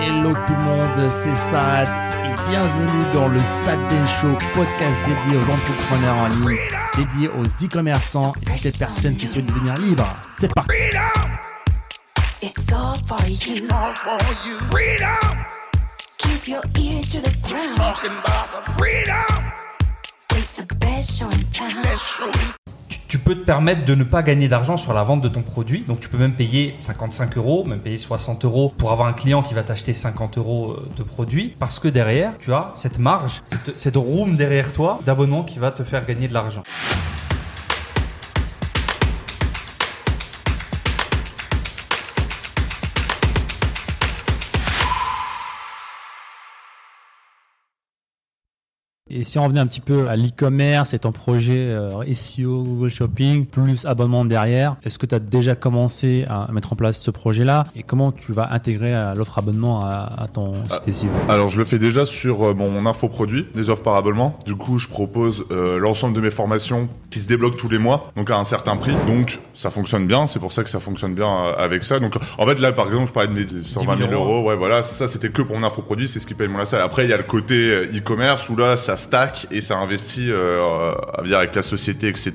Hello tout le monde, c'est Sad et bienvenue dans le Sad Show, podcast dédié aux entrepreneurs en ligne, dédié aux e-commerçants et toutes les personnes qui souhaitent devenir libres. C'est parti. It's all for you. all for you. Freedom, Keep your ears to the ground. talking about the freedom. It's the best show in town. Let's show you. Tu, peux te permettre de ne pas gagner d'argent sur la vente de ton produit. Donc tu peux même payer 55 euros, même payer 60 euros pour avoir un client qui va t'acheter 50 euros euh, de produit. Parce que derrière, tu as cette marge, cette, cette room derrière toi d'abonnement qui va te faire gagner de l'argent. Et si on revenait un petit peu à l'e-commerce et ton projet euh, SEO, Google Shopping, plus abonnement derrière, est-ce que tu as déjà commencé à mettre en place ce projet-là et comment tu vas intégrer euh, l'offre abonnement à, à ton site SEO Alors je le fais déjà sur euh, mon infoproduit, les offres par abonnement. Du coup, je propose euh, l'ensemble de mes formations qui se débloquent tous les mois, donc à un certain prix. Donc ça fonctionne bien, c'est pour ça que ça fonctionne bien avec ça. Donc en fait là, par exemple, je parlais de mes 120 000 euros. Ouais, voilà, ça c'était que pour mon infoproduit, c'est ce qui paye mon achat. Après, il y a le côté e-commerce où là, ça stack et ça investit euh, euh, dire avec la société, etc.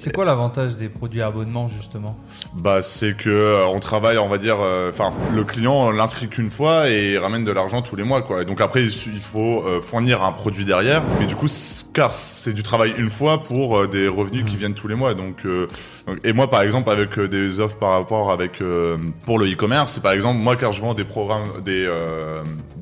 C'est quoi l'avantage des produits abonnement justement Bah, c'est que euh, on travaille, on va dire, euh, enfin, le client l'inscrit qu'une fois et il ramène de l'argent tous les mois, quoi. Et donc après, il faut euh, fournir un produit derrière, mais du coup, car c'est du travail une fois pour des revenus qui viennent tous les mois. Donc, donc- et moi, par exemple, avec des offres par rapport avec pour le e-commerce, par exemple moi, car je vends des programmes, des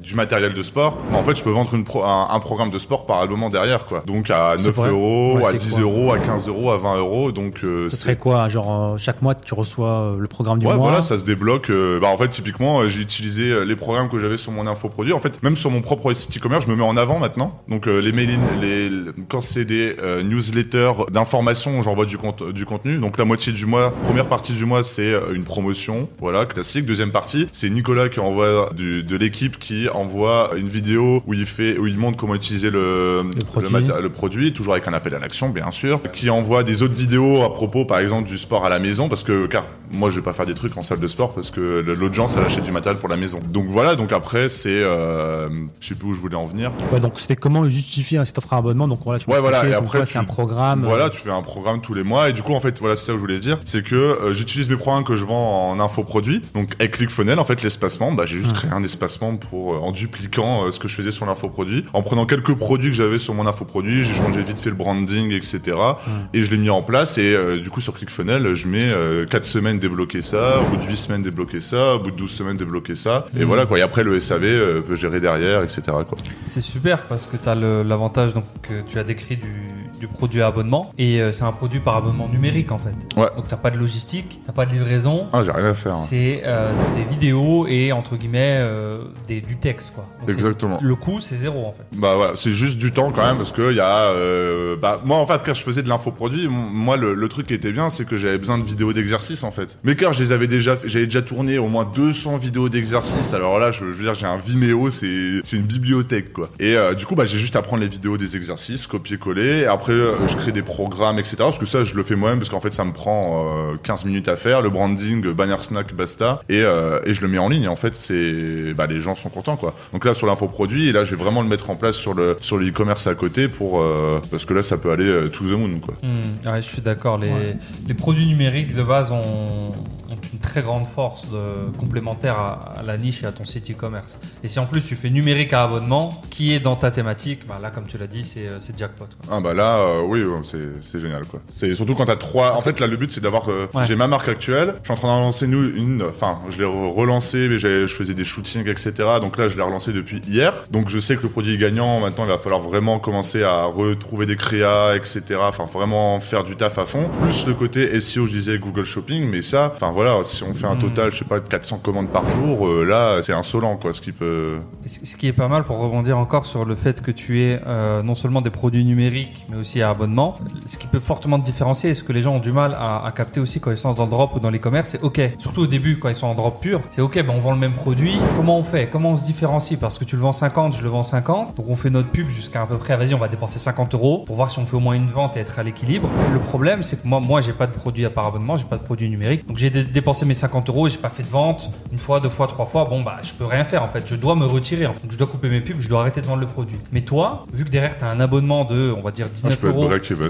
du matériel de sport, bah, en fait, je peux vendre une pro- un, un programme de sport par abonnement derrière, quoi. Donc à C'est 9 vrai euros, Ouais, à c'est 10 quoi euros, à 15 euros, à 20 euros. Donc euh, Ce serait quoi Genre euh, chaque mois tu reçois euh, le programme du Ouais, mois voilà, ça se débloque. euh, bah, en fait, typiquement, j'ai utilisé les programmes que j'avais sur mon infoproduit. En fait, même sur mon propre site e-commerce, je me mets en avant maintenant. Donc, les mailings, les, quand c'est des newsletters d'information, j'envoie du, compte, du contenu. Donc, la moitié du mois, première partie du mois, c'est une promotion, voilà, classique. Deuxième partie, c'est Nicolas qui envoie du, de l'équipe qui envoie une vidéo où il fait, où il montre comment utiliser le, produit. le produit, toujours avec un appel à l'action, bien sûr, qui envoie des autres vidéos à propos, par exemple, du sport à la maison, parce que, car moi, je vais pas faire des trucs en salle de sport, parce que le- l'audience, elle achète du matériel pour la maison. Donc voilà, donc après, c'est, euh, je sais plus où je voulais en venir. Ouais, donc c'était comment justifier cette offre à abonnement Donc voilà, tu Ouais, voilà, et après, c'est un programme. euh, Voilà, tu fais un programme tous les mois, et du coup, en fait, voilà, c'est ça que je voulais dire, c'est que euh, j'utilise mes programmes que je vends en infoproduit, donc avec ClickFunnels, en fait, l'espacement, bah, j'ai juste créé un espacement pour, euh, en dupliquant ce que je faisais sur l'infoproduit, en prenant quelques produits que j'avais sur mon infoproduit, j'ai changé vite fait le branding, etc., et je l'ai mis en place, et euh, du coup, sur ClickFunnels, je mets euh, 4 semaines débloquer ça, au bout de 8 semaines débloquer ça, au bout de 12 semaines débloquer ça, et Mhm. voilà, quoi, et après, le SAV euh, peut gérer derrière, etc., quoi. C'est super parce que tu as l'avantage donc que tu as décrit du, du produit à abonnement et euh, c'est un produit par abonnement numérique en fait. Ouais. Donc t'as pas de logistique, t'as pas de livraison. Ah, j'ai rien à faire. hein. C'est euh, des vidéos et entre guillemets euh, des, du texte quoi. Donc, c'est- Exactement. Le coût c'est zéro en fait. Bah voilà, c'est juste du temps quand même parce que il y a euh, bah moi en fait quand je faisais de l'infoproduit, m- moi le, le truc qui était bien c'est que j'avais besoin de vidéos d'exercice en fait. Mais car je les avais déjà fait- j'avais déjà tourné au moins 200 vidéos d'exercice. Alors là, je, je veux dire j'ai un Vimeo, c'est c'est une bibliothèque quoi. Et euh, du coup bah j'ai juste à prendre les vidéos des exercices, copier-coller, après euh, je crée des programmes etc. Parce que ça je le fais moi-même parce qu'en fait ça me prend euh, 15 minutes à faire, le branding, euh, banner snack basta et euh, et je le mets en ligne et en fait c'est bah les gens sont contents quoi. Donc là sur l'infoproduit et là je vais vraiment le mettre en place sur le sur le e-commerce à côté pour euh, parce que là ça peut aller euh, to the moon quoi. Hmm, ouais, je suis d'accord. Les, les produits numériques de base ont, ont une très grande force de, complémentaire à, à la niche et à ton site e-commerce. Et si en plus tu fais numérique à abonnement, qui est dans ta thématique, bah là comme tu l'as dit, c'est euh, c'est jackpot. quoi. Ah bah là euh, oui ouais, c'est c'est génial quoi. C'est surtout quand t'as trois. En fait là le but c'est d'avoir euh, Ouais. j'ai ma marque actuelle. Je suis en train d'en lancer nous une. Enfin je l'ai re- relancé mais j'ai- je faisais des shootings etc. Donc là je l'ai relancé depuis hier. Donc je sais que le produit est gagnant. Maintenant il va falloir vraiment commencer à retrouver des créas etc. Enfin vraiment faire du taf à fond. Plus le côté SEO je disais Google Shopping mais ça enfin voilà si on fait un Mhm. total je sais pas de 400 commandes par jour euh, là c'est insolent quoi ce qui peut. Et Ce qui est pas mal pour rebondir encore sur le fait que tu aies euh, non seulement des produits numériques, mais aussi à abonnement. Ce qui peut fortement te différencier et ce que les gens ont du mal à, capter aussi quand ils sont dans le drop ou dans les commerces, c'est ok. Surtout au début quand ils sont en drop pur, c'est ok, ben on vend le même produit. Comment on fait? Comment on se différencie? Parce que tu le vends 50, je le vends 50. Donc on fait notre pub jusqu'à à peu près, vas-y, on va dépenser 50 euros pour voir si on fait au moins une vente et être à l'équilibre. Le problème, c'est que moi, moi, j'ai pas de produit à part abonnement, j'ai pas de produit numérique. Donc j'ai dé- dépensé mes 50 euros j'ai pas fait de vente une fois, deux fois, trois fois. Bon bah, je peux rien faire en fait. Je dois me retirer. Donc je dois couper mes pubs, je dois arrêter de vendre le produit. Mais toi, vu que derrière tu as un abonnement de, on va dire Ah, 19 je peux être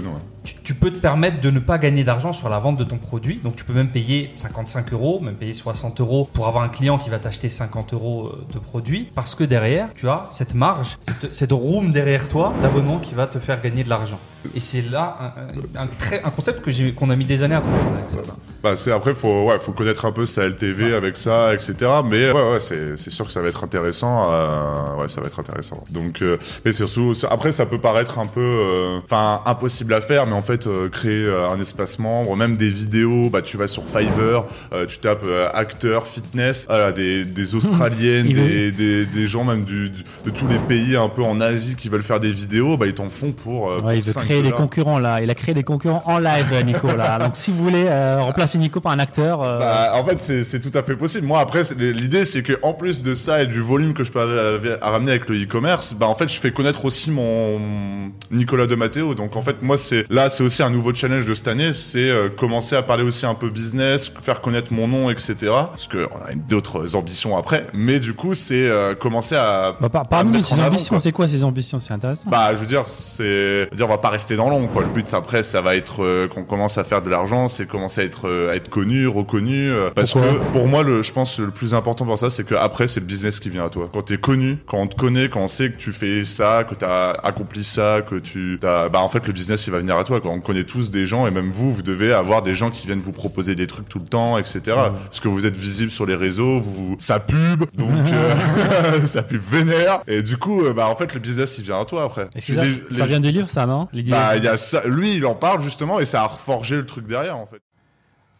ouais. tu, tu peux te permettre de ne pas gagner d'argent sur la vente de ton produit. Donc tu peux même payer 55 euros, même payer 60 euros pour avoir un client qui va t'acheter 50 euros euh, de produit. Parce que derrière, tu as cette marge, cette, cette room derrière toi d'abonnement qui va te faire gagner de l'argent. Et c'est là un, un- un très, un concept que j'ai- qu'on a mis des années à comprendre. avec ça. Bah, c'est après faut ouais faut connaître un peu sa LTV avec ça etc mais ouais ouais c'est c'est sûr que ça va être intéressant euh, ouais ça va être intéressant donc euh, mais surtout après ça peut paraître un peu euh, enfin impossible à faire mais en fait euh, créer euh, un espace membre même des vidéos bah tu vas sur Fiverr euh, tu tapes euh, acteur fitness voilà, des des australiennes des, des des gens même du, du- de tous les pays un peu en Asie qui veulent faire des vidéos bah ils t'en font pour, euh, pour Ouais, il veut 5 créer des dollars. concurrents là. Il a créé des concurrents en live, Nico. Là. Donc si vous voulez euh, remplacer Nico par un acteur, euh, Bah, en fait, c'est tout à fait possible. Moi, après, l'idée, c'est que en plus de ça et du volume que je peux à ramener avec le e-commerce, bah, en fait, je fais connaître aussi mon Nicolas de Matteo. Donc, en fait, moi, c'est là, c'est aussi un nouveau challenge de cette année, c'est euh, commencer à parler aussi un peu business, faire connaître mon nom, etc. Parce que on a d'autres ambitions après. Mais du coup, c'est euh, commencer à. bah, par- à parmi en avant, ambitions, c'est quoi ses ambitions? C'est intéressant. Bah, je veux dire, c'est, dire, on va pas rester dans l'ombre, quoi. Le but, c'est après, ça va être euh, qu'on commence à faire de l'argent, c'est commencer à être, euh, être connu, reconnu. euh, parce Pourquoi que pour moi, le, je pense, le plus important pour ça, c'est que après, c'est le business qui vient à toi. Quand t'es connu, quand on te connaît, quand on sait que tu fais ça, que t'as accompli ça, que tu, t'as, bah, en fait, le business, il va venir à toi. Quand on connaît tous des gens, et même vous, vous devez avoir des gens qui viennent vous proposer des trucs tout le temps, etc. Parce que vous êtes visible sur les réseaux, vous, ça pub, donc euh, ça pub vénère. Et du coup, euh, bah, en fait, le business, il vient à toi après. Ça, les- ça les- vient du livre, ça, non? Bah, il y a ça. Lui, il en parle justement et ça a reforgé le truc derrière en fait.